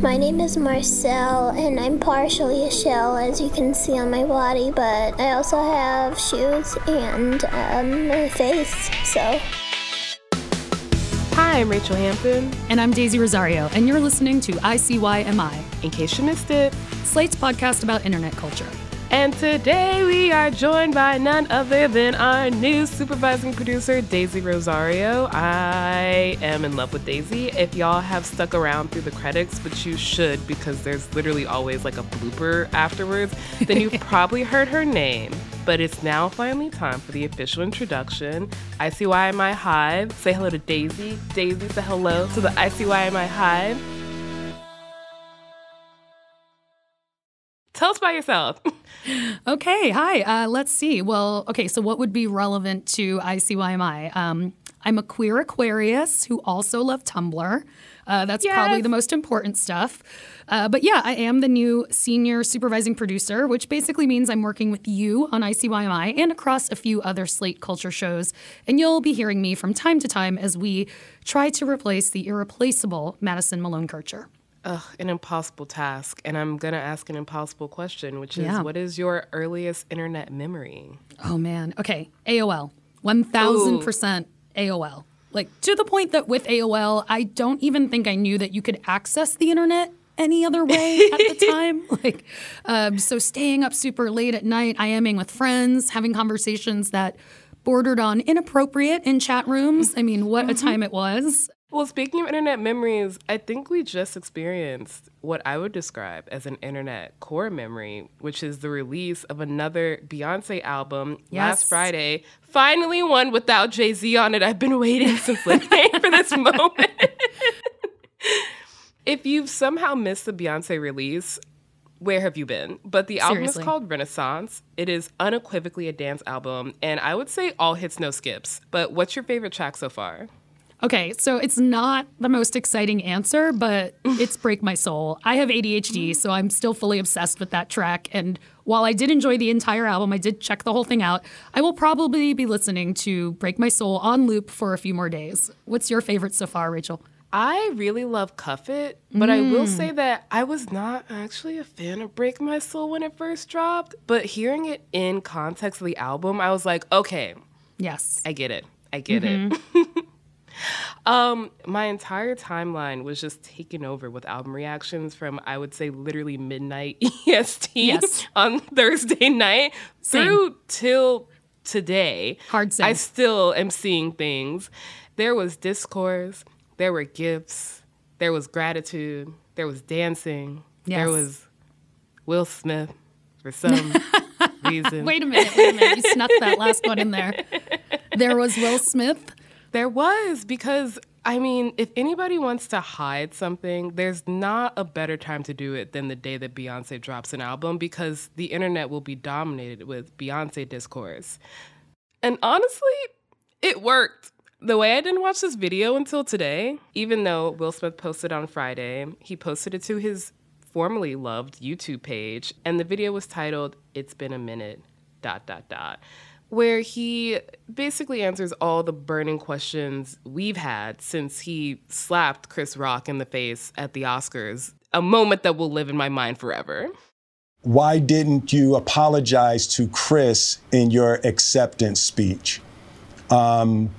My name is Marcel, and I'm partially a shell, as you can see on my body, but I also have shoes and um, a face, so. Hi, I'm Rachel Hampton. And I'm Daisy Rosario, and you're listening to ICYMI, In case you missed it. Slate's podcast about internet culture. And today we are joined by none other than our new supervising producer, Daisy Rosario. I am in love with Daisy. If y'all have stuck around through the credits, which you should because there's literally always like a blooper afterwards, then you've probably heard her name. But it's now finally time for the official introduction. ICYMI Hive. Say hello to Daisy. Daisy, say hello to the ICYMI Hive. Tell us about yourself. Okay, hi. Uh, let's see. Well, okay, so what would be relevant to ICYMI? Um, I'm a queer Aquarius who also love Tumblr. Uh, that's probably the most important stuff. Uh, but yeah, I am the new senior supervising producer, which basically means I'm working with you on ICYMI and across a few other Slate culture shows. And you'll be hearing me from time to time as we try to replace the irreplaceable Madison Malone Kircher. Ugh, an impossible task. And I'm going to ask an impossible question, which is Yeah. what is your earliest internet memory? Oh man. Okay. AOL. 1000% AOL. Like to the point that with AOL, I don't even think I knew that you could access the internet any other way at the time. Like, um, so staying up super late at night, IMing with friends, having conversations that bordered on inappropriate in chat rooms. I mean, what a time it was. Well, speaking of internet memories, I think we just experienced what I would describe as an internet core memory, which is the release of another Beyonce album last Friday. Finally, one without Jay Z on it. I've been waiting since Lemonade for this moment. if you've somehow missed the Beyonce release, where have you been? But the album Seriously. is called Renaissance. It is unequivocally a dance album, and I would say all hits, no skips. But what's your favorite track so far? Okay, so it's not the most exciting answer, but it's Break My Soul. I have ADHD, so I'm still fully obsessed with that track. And while I did enjoy the entire album, I did check the whole thing out. I will probably be listening to Break My Soul on loop for a few more days. What's your favorite so far, Rachel? I really love Cuff It, but I will say mm. that I was not actually a fan of Break My Soul when it first dropped. But hearing it in context of the album, I was like, okay, Yes. I get it. I get it. Mm-hmm. um, my entire timeline was just taken over with album reactions from I would say literally midnight EST Yes. on Thursday night Same. through till today. Hard same. I still am seeing things. There was discourse, there were gifts, there was gratitude, there was dancing, there was Will Smith for some reason. Wait a minute, wait a minute. You snuck that last one in there. There was Will Smith. There was because I mean, if anybody wants to hide something, there's not a better time to do it than the day that Beyonce drops an album because the internet will be dominated with Beyonce discourse. And honestly, it worked. The way I didn't watch this video until today, even though Will Smith posted on Friday, he posted it to his formerly loved YouTube page, and the video was titled "It's Been a Minute." Dot dot dot, where he basically answers all the burning questions we've had since he slapped Chris Rock in the face at the Oscars. A moment that will live in my mind forever. Why didn't you apologize to Chris in your acceptance speech? Um,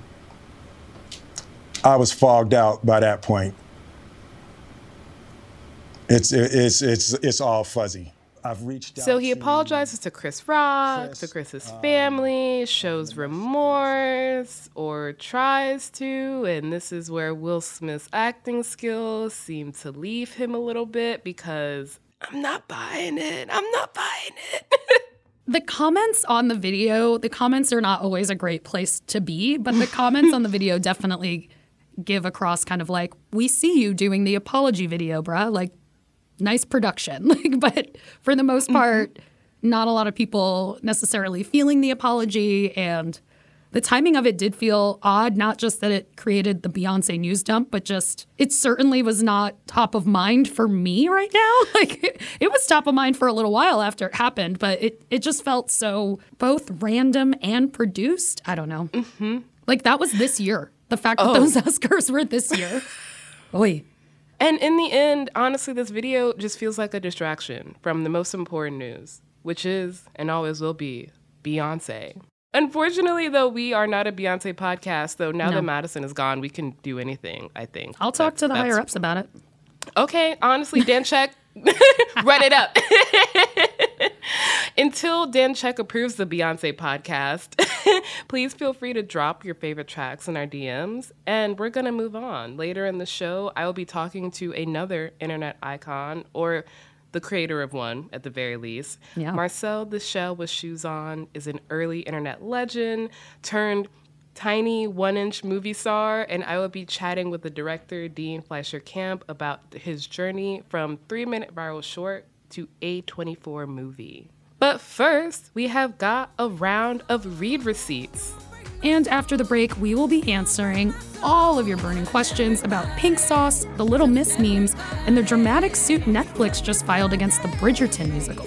I was fogged out by that point. It's it's it's it's all fuzzy. I've reached out. So he to- apologizes to Chris Rock, Chris, to Chris's um, family, shows remorse or tries to, and this is where Will Smith's acting skills seem to leave him a little bit because I'm not buying it. I'm not buying it. The comments on the video, the comments are not always a great place to be, but the comments on the video definitely give across kind of like, we see you doing the apology video, bruh. Like, nice production. Like, but for the most part, not a lot of people necessarily feeling the apology and the timing of it did feel odd, not just that it created the Beyonce news dump, but just it certainly was not top of mind for me right now. Like it, it was top of mind for a little while after it happened, but it, it just felt so both random and produced. I don't know. Mm-hmm. Like that was this year. The fact Oh. that those Oscars were this year. Oy. And in the end, honestly, this video just feels like a distraction from the most important news, which is and always will be Beyonce. Unfortunately, though, we are not a Beyonce podcast. Though now No. that Madison is gone, we can do anything. I think. I'll talk That's- to the higher ups about it. Okay, honestly, Dan Check, run it up. Until Dan Check approves the Beyonce podcast, please feel free to drop your favorite tracks in our DMs. And we're going to move on. Later in the show, I will be talking to another internet icon or the creator of one at the very least. Yeah. Marcel the Shell with Shoes On is an early internet legend turned tiny one inch movie star, and I will be chatting with the director, Dean Fleischer Camp, about his journey from three minute viral short to A24 movie. But first, we have got a round of read receipts. And after the break, we will be answering all of your burning questions about Pink Sauce, the Little Miss memes, and the dramatic suit Netflix just filed against the Bridgerton musical.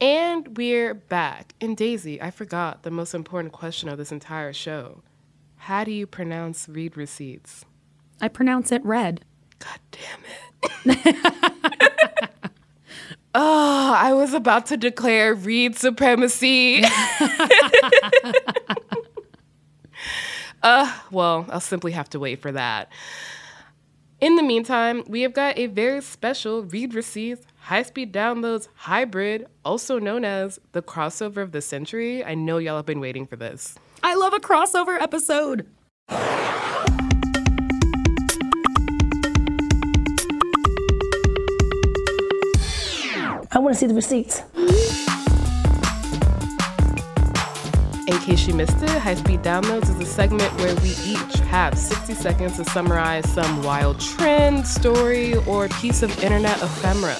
And we're back. And Daisy, I forgot the most important question of this entire show. How do you pronounce read receipts? I pronounce it red. God damn it. oh, I was about to declare read supremacy. uh, well, I'll simply have to wait for that. In the meantime, we have got a very special read receipts high speed downloads hybrid, also known as the crossover of the century. I know y'all have been waiting for this. I love a crossover episode. I want to see the receipts. In case you missed it, High Speed Downloads is a segment where we each have 60 seconds to summarize some wild trend, story, or piece of internet ephemera.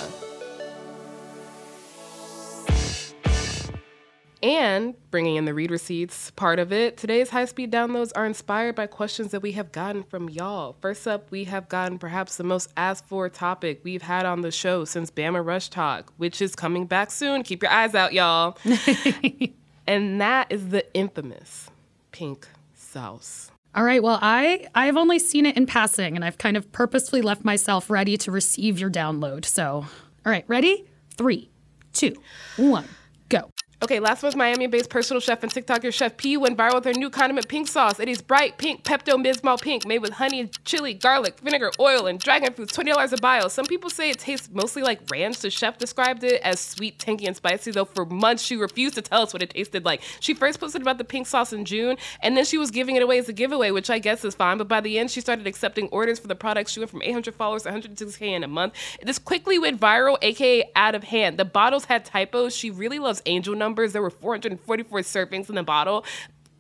And bringing in the read receipts part of it, today's high speed downloads are inspired by questions that we have gotten from y'all. First up, we have gotten perhaps the most asked for topic we've had on the show since Bama Rush Tok, which is coming back soon. Keep your eyes out, y'all. and that is the infamous pink sauce. All right. Well, I I've only seen it in passing, and I've kind of purposefully left myself ready to receive your download. So, all right, ready? Three, two, one, go. Okay, last month, Miami-based personal chef and TikToker Chef Pii went viral with her new condiment pink sauce. It is bright pink Pepto Bismol pink, made with honey, chili, garlic, vinegar, oil, and dragon fruits. Twenty dollars a vial. Some people say it tastes mostly like ranch. The chef described it as sweet, tangy, and spicy. Though for months she refused to tell us what it tasted like. She first posted about the pink sauce in June, and then she was giving it away as a giveaway, which I guess is fine. But by the end, she started accepting orders for the product. She went from 800 followers to 106k in a month. This quickly went viral, aka out of hand. The bottles had typos. She really loves angel numbers. There were 444 servings in the bottle.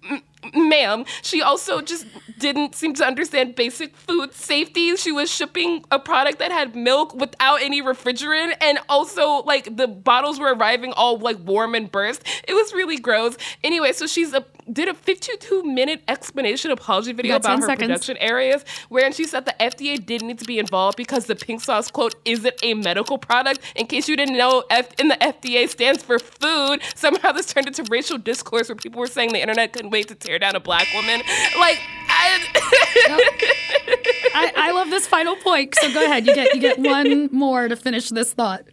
Mm, Ma'am, she also just didn't seem to understand basic food safety. She was shipping a product that had milk without any refrigerant, and also like the bottles were arriving all like warm and burst. It was really gross. Anyway, so she's a did a 52 minute explanation apology video about her seconds. production areas, wherein she said the FDA did need to be involved because the pink sauce quote isn't a medical product. In case you didn't know, F- in the FDA stands for food. Somehow this turned into racial discourse where people were saying the internet couldn't wait to tear down a black woman. Like, I, I, I love this final point. So go ahead. You get you get one more to finish this thought.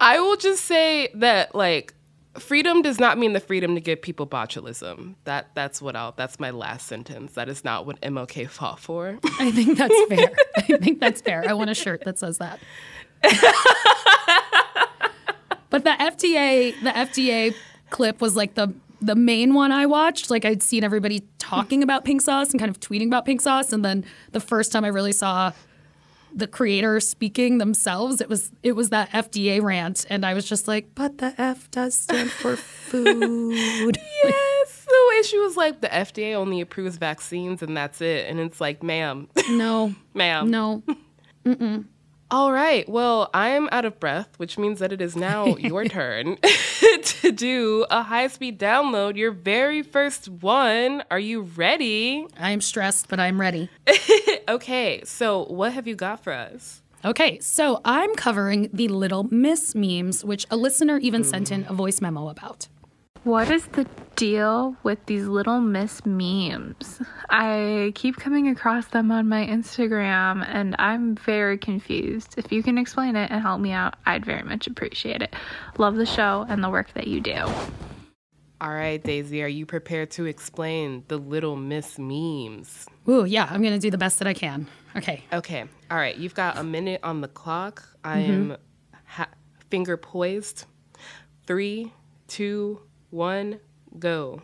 I will just say that like freedom does not mean the freedom to give people botulism. That that's what I'll that's my last sentence. That is not what MLK fought for. I think that's fair. I think that's fair. I want a shirt that says that. but the FDA, the FDA clip was like the the main one I watched. Like I'd seen everybody talking about pink sauce and kind of tweeting about pink sauce, and then the first time I really saw the creator speaking themselves, it was it was that FDA rant, and I was just like, but the F does stand for food. yes, the way she was like the FDA only approves vaccines and that's it, and it's like, ma'am, no, ma'am, no. All right. Well, I'm out of breath, which means that it is now your turn to do a high speed download, your very first one. Are you ready? I'm stressed, but I'm ready. Okay, so what have you got for us? Okay, so I'm covering the Little Miss memes, which a listener even sent in a mm. voice memo about. What is the deal with these little miss memes? I keep coming across them on my Instagram and I'm very confused. If you can explain it and help me out, I'd very much appreciate it. Love the show and the work that you do. All right, Daisy, are you prepared to explain the Little Miss memes? Ooh, yeah, I'm gonna do the best that I can. Okay. Okay. All right, you've got a minute on the clock. Mm-hmm. I am ha- finger poised. Three, two, one, go.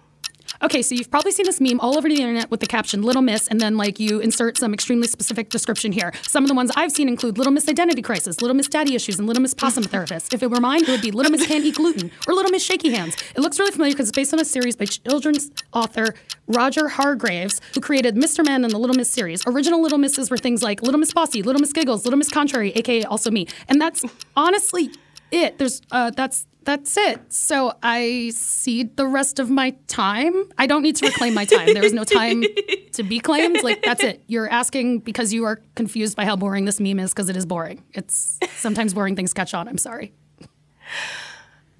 Okay, so you've probably seen this meme all over the internet with the caption Little Miss, and then like you insert some extremely specific description here. Some of the ones I've seen include Little Miss Identity Crisis, Little Miss Daddy Issues, and Little Miss Possum Therapist. If it were mine, it would be Little Miss Can't Eat Gluten or Little Miss Shaky Hands. It looks really familiar because it's based on a series by children's author Roger Hargreaves, who created Mr. Man and the Little Miss series. Original Little Misses were things like Little Miss Bossy, Little Miss Giggles, Little Miss Contrary, aka also me. And that's honestly it. There's uh, that's that's it. So I cede the rest of my time. I don't need to reclaim my time. There is no time to be claimed. Like that's it. You're asking because you are confused by how boring this meme is because it is boring. It's sometimes boring things catch on. I'm sorry.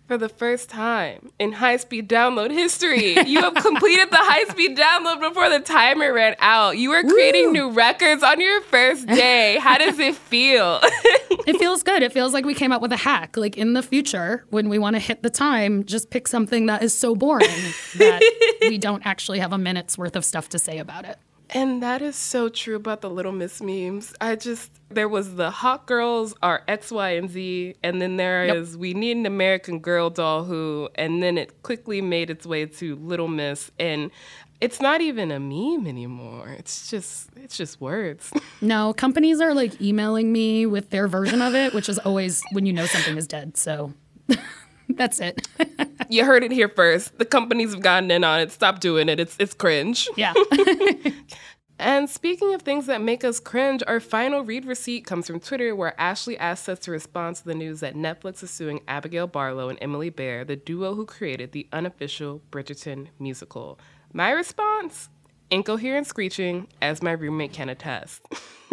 For the first time in high speed download history, you have completed the high speed download before the timer ran out. You are creating new records on your first day. How does it feel? It feels good. It feels like we came up with a hack. Like in the future, when we want to hit the time, just pick something that is so boring that we don't actually have a minute's worth of stuff to say about it. And that is so true about the Little Miss memes. I just, there was the hot girls are X, Y, and Z, and then there is Yep. we need an American Girl doll who, and then it quickly made its way to Little Miss, and it's not even a meme anymore. It's just, it's just words. No, companies are like emailing me with their version of it, which is always when you know something is dead. So that's it. you heard it here first. The companies have gotten in on it. Stop doing it. It's, it's cringe. yeah. And speaking of things that make us cringe, our final read receipt comes from Twitter, where Ashley asks us to respond to the news that Netflix is suing Abigail Barlow and Emily Bear, the duo who created the unofficial Bridgerton musical. My response? Incoherent screeching, as my roommate can attest.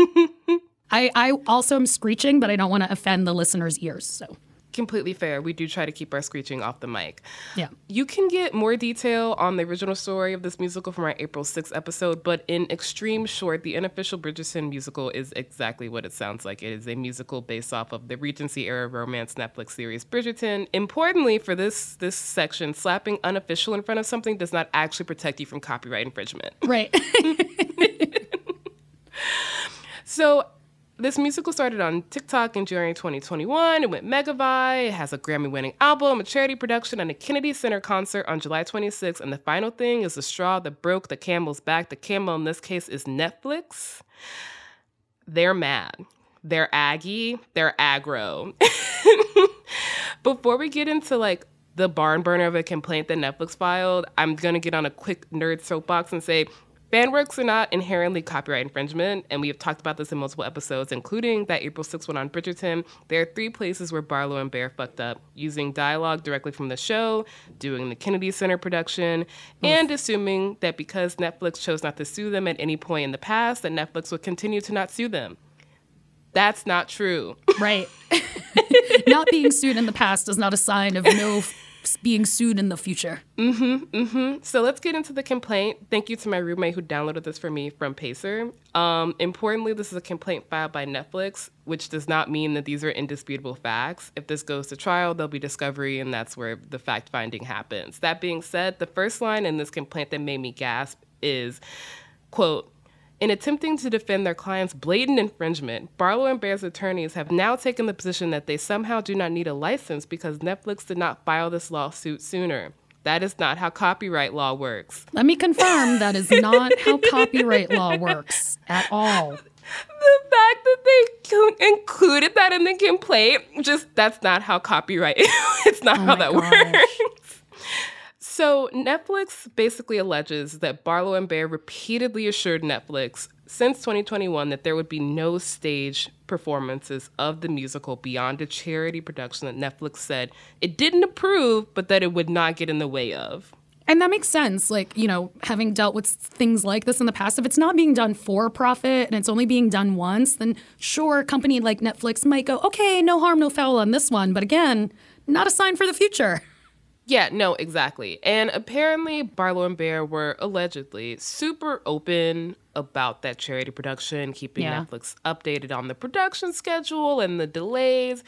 I, I also am screeching, but I don't want to offend the listeners' ears. So completely fair. We do try to keep our screeching off the mic. Yeah. You can get more detail on the original story of this musical from our April 6th episode, but in extreme short, the unofficial Bridgerton musical is exactly what it sounds like. It is a musical based off of the Regency era romance Netflix series Bridgerton. Importantly, for this this section, slapping unofficial in front of something does not actually protect you from copyright infringement. Right. So this musical started on TikTok in January 2021. It went megavi. It has a Grammy-winning album, a charity production, and a Kennedy Center concert on July 26th. And the final thing is the straw that broke the camel's back. The camel in this case is Netflix. They're mad. They're aggy. They're aggro. Before we get into like the barn burner of a complaint that Netflix filed, I'm gonna get on a quick nerd soapbox and say Fan works are not inherently copyright infringement, and we have talked about this in multiple episodes, including that April 6th one on Bridgerton. There are three places where Barlow and Bear fucked up using dialogue directly from the show, doing the Kennedy Center production, and assuming that because Netflix chose not to sue them at any point in the past, that Netflix would continue to not sue them. That's not true. right. not being sued in the past is not a sign of no being sued in the future. Mm-hmm. Mm-hmm. So let's get into the complaint. Thank you to my roommate who downloaded this for me from Pacer. Um, importantly, this is a complaint filed by Netflix, which does not mean that these are indisputable facts. If this goes to trial, there'll be discovery, and that's where the fact finding happens. That being said, the first line in this complaint that made me gasp is, quote, in attempting to defend their client's blatant infringement, Barlow and Bear's attorneys have now taken the position that they somehow do not need a license because Netflix did not file this lawsuit sooner. That is not how copyright law works. Let me confirm that is not how copyright law works at all. The fact that they included that in the complaint, just that's not how copyright. it's not oh how that gosh. works. So Netflix basically alleges that Barlow and Bear repeatedly assured Netflix since 2021 that there would be no stage performances of the musical beyond a charity production that Netflix said it didn't approve, but that it would not get in the way of. And that makes sense. Like, you know, having dealt with things like this in the past, if it's not being done for profit and it's only being done once, then sure, a company like Netflix might go, okay, no harm, no foul on this one. But again, not a sign for the future. Yeah, no, exactly. And apparently, Barlow and Bear were allegedly super open about that charity production, keeping Yeah. Netflix updated on the production schedule and the delays.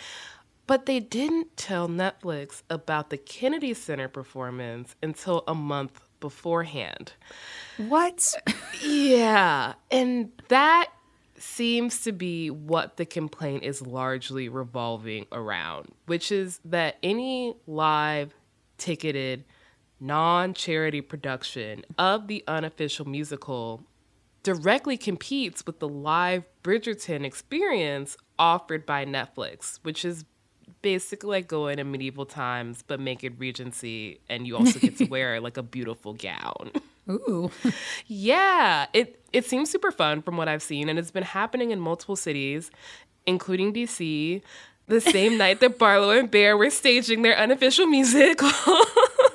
But they didn't tell Netflix about the Kennedy Center performance until a month beforehand. What? Yeah. And that seems to be what the complaint is largely revolving around, which is that any live, ticketed, non charity production of the unofficial musical directly competes with the live Bridgerton experience offered by Netflix, which is basically like going to medieval times but make it Regency and you also get to wear like a beautiful gown. Ooh. Yeah, it it seems super fun from what I've seen, and it's been happening in multiple cities, including DC. The same night that Barlow and Bear were staging their unofficial musical.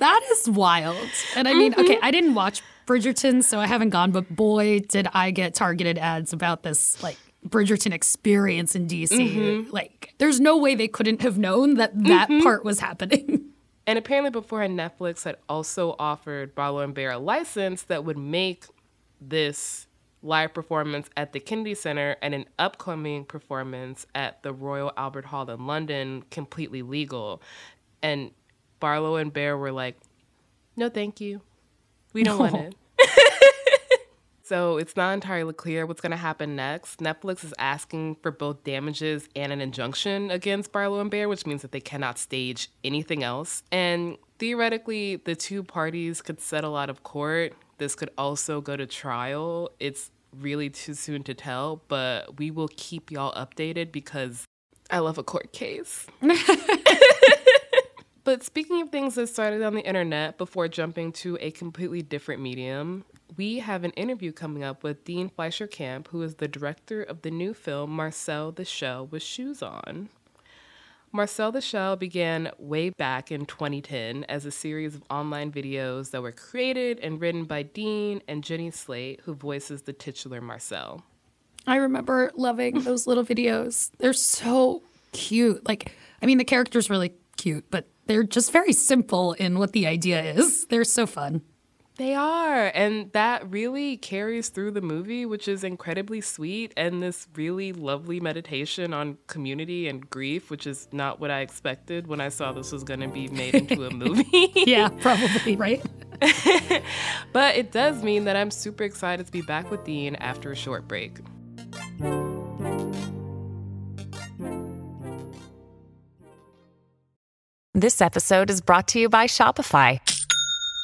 That is wild. And I mean, mm-hmm. okay, I didn't watch Bridgerton, so I haven't gone, but boy, did I get targeted ads about this like Bridgerton experience in DC. Mm-hmm. Like, there's no way they couldn't have known that that mm-hmm. part was happening. and apparently, before Netflix had also offered Barlow and Bear a license that would make this live performance at the Kennedy Center and an upcoming performance at the Royal Albert Hall in London completely legal. And Barlow and Bear were like, no, thank you. We don't want it. So it's not entirely clear what's going to happen next. Netflix is asking for both damages and an injunction against Barlow and Bear, which means that they cannot stage anything else. And theoretically, the two parties could settle out of court. This could also go to trial. It's really too soon to tell, but we will keep y'all updated because I love a court case. But speaking of things that started on the internet before jumping to a completely different medium, we have an interview coming up with Dean Fleischer Camp, who is the director of the new film Marcel the Shell with Shoes On. Marcel the Shell began way back in 2010 as a series of online videos that were created and written by Dean and Jenny Slate, who voices the titular Marcel. I remember loving those little videos. They're so cute. Like, I mean, the character's really cute, but they're just very simple in what the idea is. They're so fun. They are. And that really carries through the movie, which is incredibly sweet. And this really lovely meditation on community and grief, which is not what I expected when I saw this was going to be made into a movie. yeah, probably, right? but it does mean that I'm super excited to be back with Dean after a short break. This episode is brought to you by Shopify.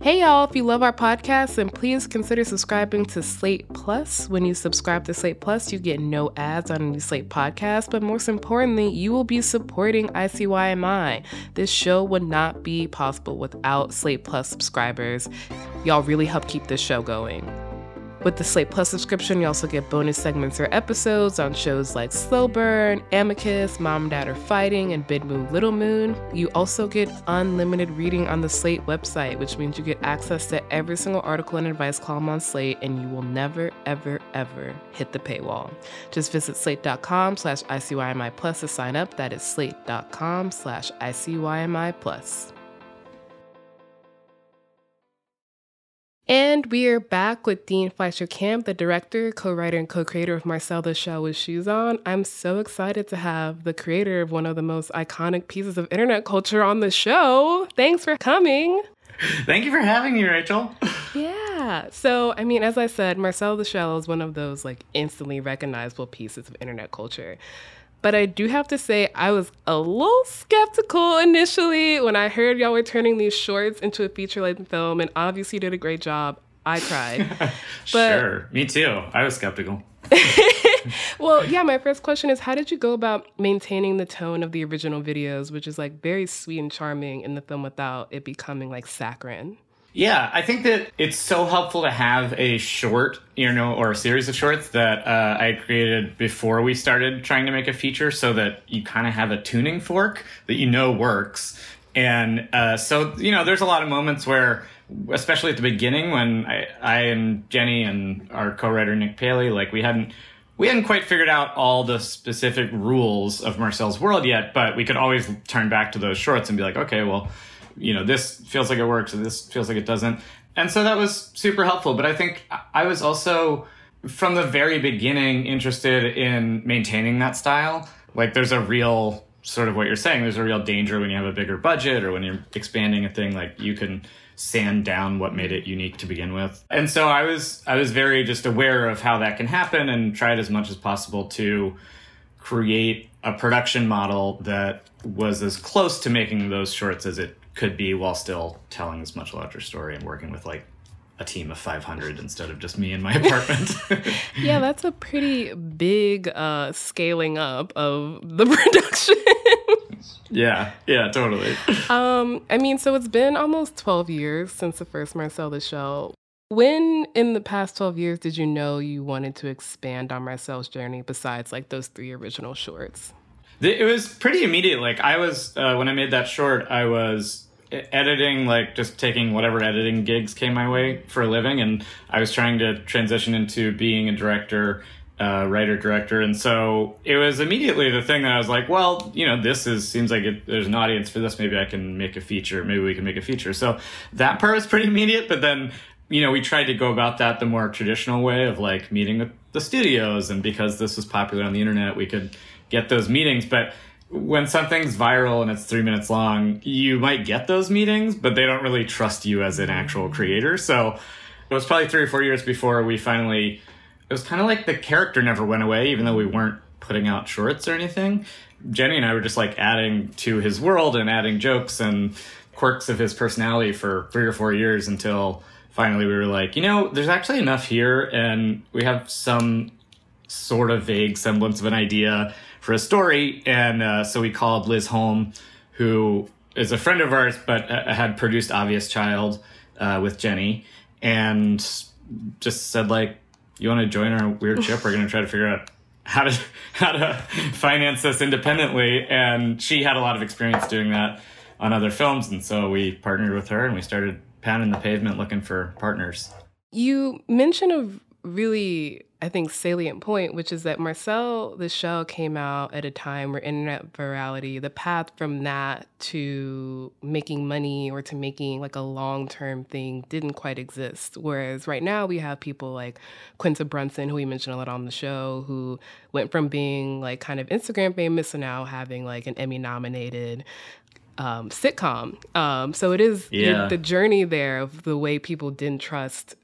Hey y'all, if you love our podcast, then please consider subscribing to Slate Plus. When you subscribe to Slate Plus, you get no ads on any Slate podcast, but most importantly, you will be supporting ICYMI. This show would not be possible without Slate Plus subscribers. Y'all really help keep this show going. With the Slate Plus subscription, you also get bonus segments or episodes on shows like Slow Burn, Amicus, Mom and Dad Are Fighting, and Big Moon Little Moon. You also get unlimited reading on the Slate website, which means you get access to every single article and advice column on Slate, and you will never, ever, ever hit the paywall. Just visit slate.com slash ICYMI plus to sign up. That is slate.com slash ICYMI plus. And we are back with Dean Fleischer Camp, the director, co writer, and co creator of Marcel the Shell with Shoes On. I'm so excited to have the creator of one of the most iconic pieces of internet culture on the show. Thanks for coming. Thank you for having me, Rachel. Yeah. So, I mean, as I said, Marcel the Shell is one of those like instantly recognizable pieces of internet culture. But I do have to say, I was a little skeptical initially when I heard y'all were turning these shorts into a feature length film, and obviously you did a great job. I cried. but, sure, me too. I was skeptical. well, yeah, my first question is how did you go about maintaining the tone of the original videos, which is like very sweet and charming in the film without it becoming like saccharine? Yeah, I think that it's so helpful to have a short, you know, or a series of shorts that uh, I created before we started trying to make a feature so that you kind of have a tuning fork that you know works. And uh, so, you know, there's a lot of moments where, especially at the beginning when I, I and Jenny and our co-writer Nick Paley, like we hadn't we hadn't quite figured out all the specific rules of Marcel's world yet, but we could always turn back to those shorts and be like, okay, well, you know, this feels like it works and this feels like it doesn't. And so that was super helpful. But I think I was also from the very beginning interested in maintaining that style. Like there's a real sort of what you're saying, there's a real danger when you have a bigger budget or when you're expanding a thing, like you can sand down what made it unique to begin with. And so I was I was very just aware of how that can happen and tried as much as possible to create a production model that was as close to making those shorts as it could be while still telling this much larger story and working with like a team of 500 instead of just me in my apartment. yeah, that's a pretty big uh, scaling up of the production. yeah, yeah, totally. Um, I mean, so it's been almost 12 years since the first Marcel the Shell. When in the past 12 years did you know you wanted to expand on Marcel's journey besides like those three original shorts? It was pretty immediate. Like I was uh, when I made that short, I was editing like just taking whatever editing gigs came my way for a living and i was trying to transition into being a director uh, writer director and so it was immediately the thing that i was like well you know this is seems like it, there's an audience for this maybe i can make a feature maybe we can make a feature. So that part was pretty immediate but then you know we tried to go about that the more traditional way of like meeting with the studios and because this was popular on the internet we could get those meetings but when something's viral and it's three minutes long, you might get those meetings, but they don't really trust you as an actual creator. So it was probably three or four years before we finally. It was kind of like the character never went away, even though we weren't putting out shorts or anything. Jenny and I were just like adding to his world and adding jokes and quirks of his personality for three or four years until finally we were like, you know, there's actually enough here, and we have some sort of vague semblance of an idea for a story. And uh, so we called Liz Holm, who is a friend of ours, but uh, had produced Obvious Child uh, with Jenny, and just said like, "You want to join our weird ship? We're going to try to figure out." How to how to finance this independently, and she had a lot of experience doing that on other films, and so we partnered with her and we started pounding the pavement looking for partners. You mentioned a really, I think, salient point, which is that Marcel, the show came out at a time where internet virality, the path from that to making money or to making like a long term thing didn't quite exist. Whereas right now we have people like Quinta Brunson, who we mentioned a lot on the show, who went from being like kind of Instagram famous to now having like an Emmy nominated um, sitcom. Um, so it is Yeah. the journey there of the way people didn't trust.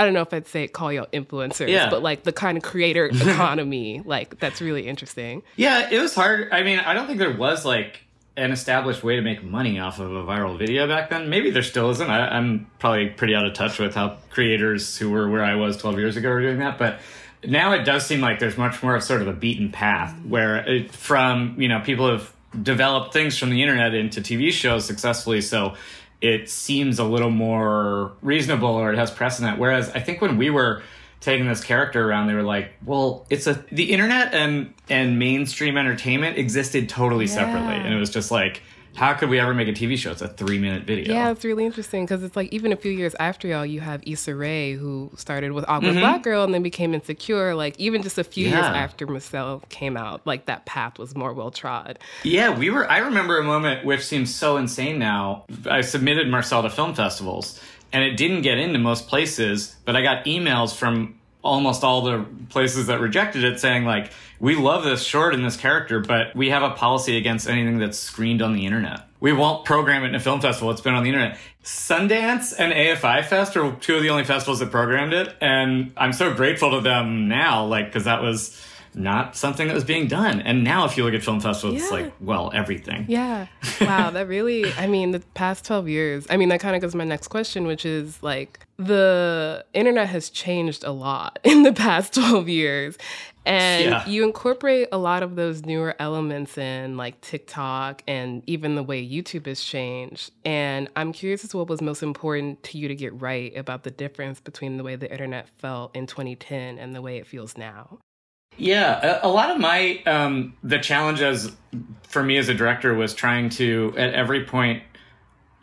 I don't know if I'd say call y'all influencers, Yeah. but like the kind of creator economy, like that's really interesting. Yeah, it was hard. I mean, I don't think there was like an established way to make money off of a viral video back then. Maybe there still isn't. I, I'm probably pretty out of touch with how creators who were where I was 12 years ago were doing that. But now it does seem like there's much more of sort of a beaten path where it, from, you know, people have developed things from the internet into TV shows successfully. So it seems a little more reasonable or it has precedent. Whereas I think when we were taking this character around, they were like, well, it's a the internet and and mainstream entertainment existed totally separately. And it was just like, how could we ever make a TV show? It's a three minute video. Yeah, it's really interesting because it's like even a few years after y'all, you have Issa Rae who started with Awkward Mhm. Black Girl and then became Insecure. Like even just a few years after Marcel came out, like that path was more well trod. Yeah, we were. I remember a moment which seems so insane now. I submitted Marcel to film festivals, and it didn't get into most places. But I got emails from almost all the places that rejected it, saying like, "We love this short and this character, but we have a policy against anything that's screened on the internet. We won't program it in a film festival. It's been on the internet." Sundance and AFI Fest are two of the only festivals that programmed it, and I'm so grateful to them now, like because that was not something that was being done. And now, if you look at film festivals, it's like, well, everything. Yeah. Wow, that really, I mean, the past 12 years, I mean, that kind of goes to my next question, which is like the internet has changed a lot in the past 12 years. And Yeah. you incorporate a lot of those newer elements in like TikTok and even the way YouTube has changed. And I'm curious as to what was most important to you to get right about the difference between the way the internet felt in 2010 and the way it feels now. Yeah, a, a lot of my um, the challenge as for me as a director was trying to at every point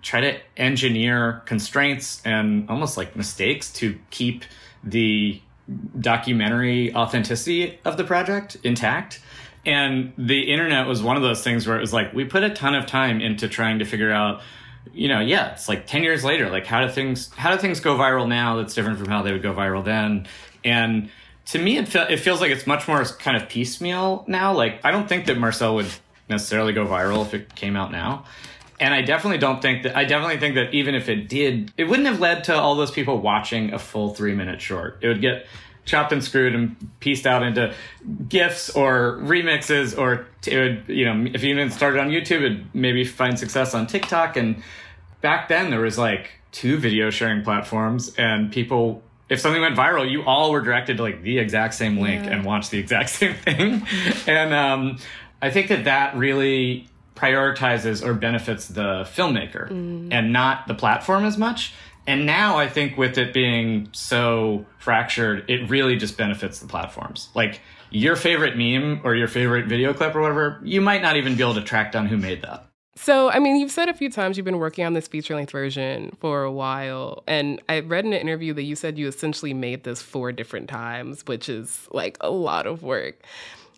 try to engineer constraints and almost like mistakes to keep the documentary authenticity of the project intact. And the internet was one of those things where it was like we put a ton of time into trying to figure out you know, yeah, it's like 10 years later, like how do things how do things go viral now that's different from how they would go viral then? And to me it, fe- it feels like it's much more kind of piecemeal now. Like I don't think that Marcel would necessarily go viral if it came out now. And I definitely don't think that I definitely think that even if it did, it wouldn't have led to all those people watching a full 3 minute short. It would get chopped and screwed and pieced out into gifs or remixes or t- it would you know if you even started on youtube it'd maybe find success on tiktok and back then there was like two video sharing platforms and people if something went viral you all were directed to like the exact same link Yeah. and watched the exact same thing and um, i think that that really prioritizes or benefits the filmmaker Mm. and not the platform as much and now I think with it being so fractured, it really just benefits the platforms. Like your favorite meme or your favorite video clip or whatever, you might not even be able to track down who made that. So, I mean, you've said a few times you've been working on this feature length version for a while. And I read in an interview that you said you essentially made this four different times, which is like a lot of work.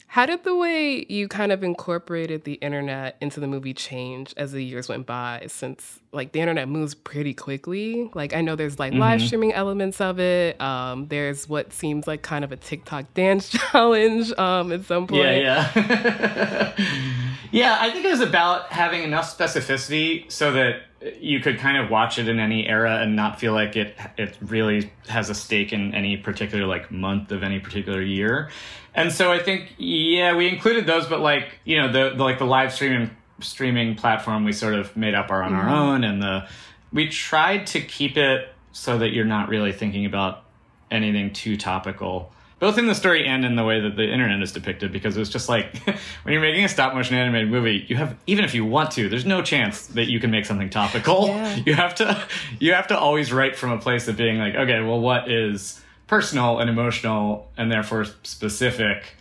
How did the way you kind of incorporated the internet into the movie change as the years went by? Since like the internet moves pretty quickly. Like I know there's like live Mhm. streaming elements of it. Um, there's what seems like kind of a TikTok dance challenge um, at some point. Yeah, yeah. Yeah, I think it was about having enough specificity so that you could kind of watch it in any era and not feel like it it really has a stake in any particular like month of any particular year. And so I think yeah, we included those, but like you know the, the like the live streaming streaming platform we sort of made up our on our mm-hmm. own, and the we tried to keep it so that you're not really thinking about anything too topical both in the story and in the way that the internet is depicted because it was just like when you're making a stop motion animated movie you have even if you want to there's no chance that you can make something topical Yeah. you have to you have to always write from a place of being like okay well what is personal and emotional and therefore specific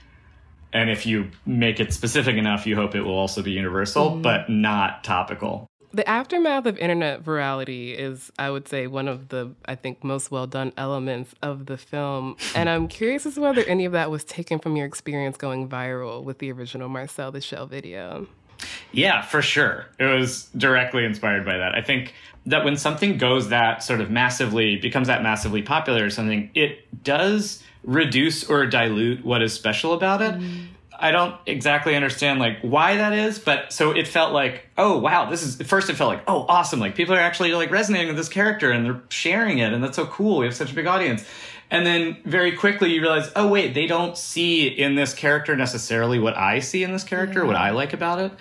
and if you make it specific enough you hope it will also be universal Mhm. but not topical The aftermath of internet virality is, I would say, one of the, I think, most well done elements of the film. And I'm curious as to whether any of that was taken from your experience going viral with the original Marcel the Shell video. Yeah, for sure. It was directly inspired by that. I think that when something goes that sort of massively, becomes that massively popular or something, it does reduce or dilute what is special about it. Mm. I don't exactly understand like why that is, but so it felt like, oh wow, this is at first it felt like, oh awesome, like people are actually like resonating with this character and they're sharing it and that's so cool. We have such a big audience. And then very quickly you realize, oh wait, they don't see in this character necessarily what I see in this character, what I like about it.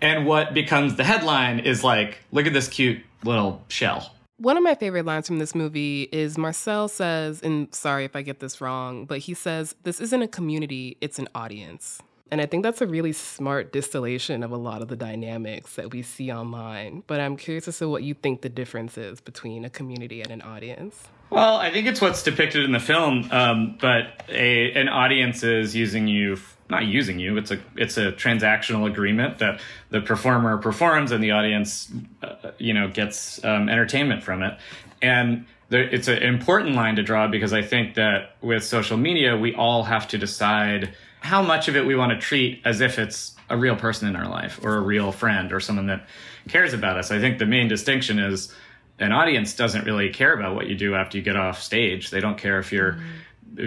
And what becomes the headline is like, look at this cute little shell. One of my favorite lines from this movie is Marcel says, and sorry if I get this wrong, but he says, This isn't a community, it's an audience. And I think that's a really smart distillation of a lot of the dynamics that we see online. But I'm curious as to what you think the difference is between a community and an audience. Well, I think it's what's depicted in the film, um, but a, an audience is using you, not using you. It's a it's a transactional agreement that the performer performs and the audience, uh, you know, gets um, entertainment from it. And there, it's an important line to draw because I think that with social media, we all have to decide how much of it we want to treat as if it's a real person in our life or a real friend or someone that cares about us. I think the main distinction is an audience doesn't really care about what you do after you get off stage. They don't care if you're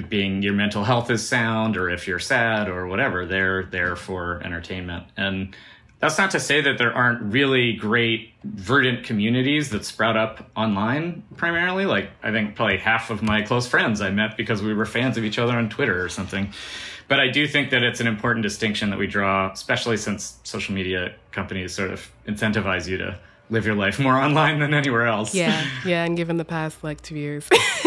being your mental health is sound or if you're sad or whatever. They're there for entertainment. And that's not to say that there aren't really great verdant communities that sprout up online primarily. Like I think probably half of my close friends I met because we were fans of each other on Twitter or something. But I do think that it's an important distinction that we draw, especially since social media companies sort of incentivize you to live your life more online than anywhere else. Yeah, yeah, and given the past like two years.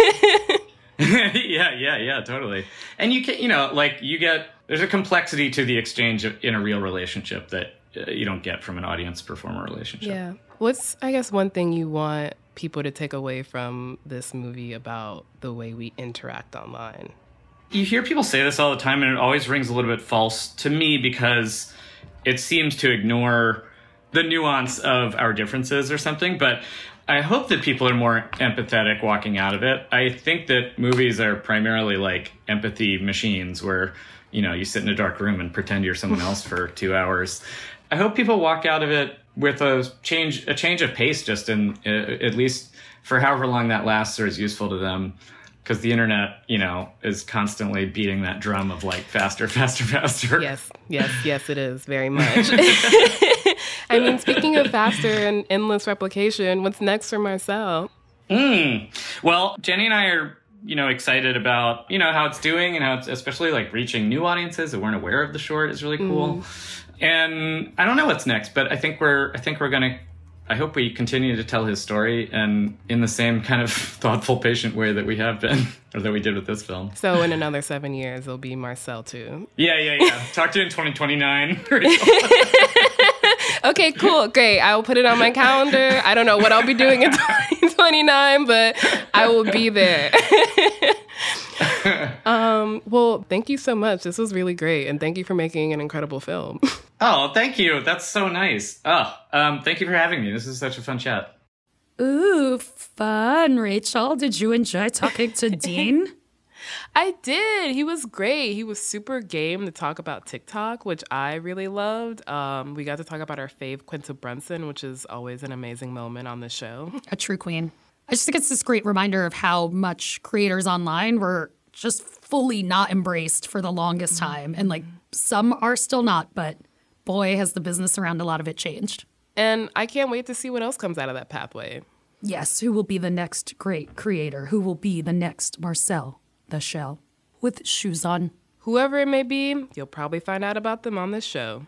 yeah, yeah, yeah, totally. And you can, you know, like you get there's a complexity to the exchange in a real relationship that uh, you don't get from an audience performer relationship. Yeah. What's, I guess, one thing you want people to take away from this movie about the way we interact online? You hear people say this all the time, and it always rings a little bit false to me because it seems to ignore the nuance of our differences or something. But I hope that people are more empathetic walking out of it. I think that movies are primarily like empathy machines where, you know, you sit in a dark room and pretend you're someone else for two hours. I hope people walk out of it with a change, a change of pace, just in uh, at least for however long that lasts or is useful to them. Because the internet, you know, is constantly beating that drum of like faster, faster, faster. Yes, yes, yes, it is very much. I mean, speaking of faster and endless replication, what's next for Marcel? Mm. Well, Jenny and I are, you know, excited about, you know, how it's doing and how it's especially like reaching new audiences that weren't aware of the short is really cool. And I don't know what's next, but I think we're I think we're gonna I hope we continue to tell his story and in the same kind of thoughtful, patient way that we have been, or that we did with this film. So, in another seven years, it'll be Marcel too. Yeah, yeah, yeah. Talk to you in 2029. Okay, cool, great. I will put it on my calendar. I don't know what I'll be doing in 2029, but I will be there. um, well, thank you so much. This was really great, and thank you for making an incredible film. oh, thank you. That's so nice. Oh, um, thank you for having me. This is such a fun chat. Ooh, fun, Rachel. Did you enjoy talking to Dean? I did. He was great. He was super game to talk about TikTok, which I really loved. Um, we got to talk about our fave Quinta Brunson, which is always an amazing moment on the show. A true queen. I just think it's this great reminder of how much creators online were just fully not embraced for the longest time. And like some are still not, but boy, has the business around a lot of it changed. And I can't wait to see what else comes out of that pathway. Yes, who will be the next great creator? Who will be the next Marcel the Shell with shoes on? Whoever it may be, you'll probably find out about them on this show.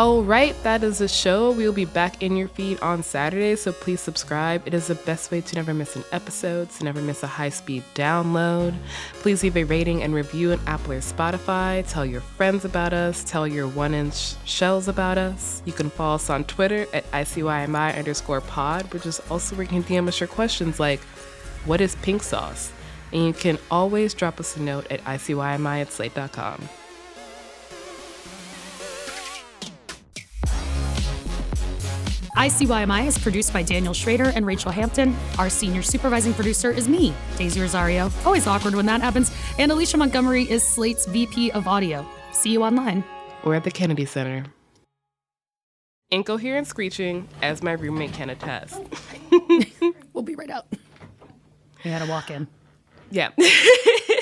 All right, that is the show. We will be back in your feed on Saturday, so please subscribe. It is the best way to never miss an episode, to never miss a high speed download. Please leave a rating and review on Apple or Spotify. Tell your friends about us. Tell your one inch shells about us. You can follow us on Twitter at ICYMI underscore pod, which is also where you can DM us your questions like, What is pink sauce? And you can always drop us a note at ICYMI at slate.com. ICYMI is produced by Daniel Schrader and Rachel Hampton. Our senior supervising producer is me, Daisy Rosario. Always awkward when that happens. And Alicia Montgomery is Slate's VP of Audio. See you online. Or at the Kennedy Center. Incoherent screeching, as my roommate can attest. we'll be right out. We had to walk in. Yeah.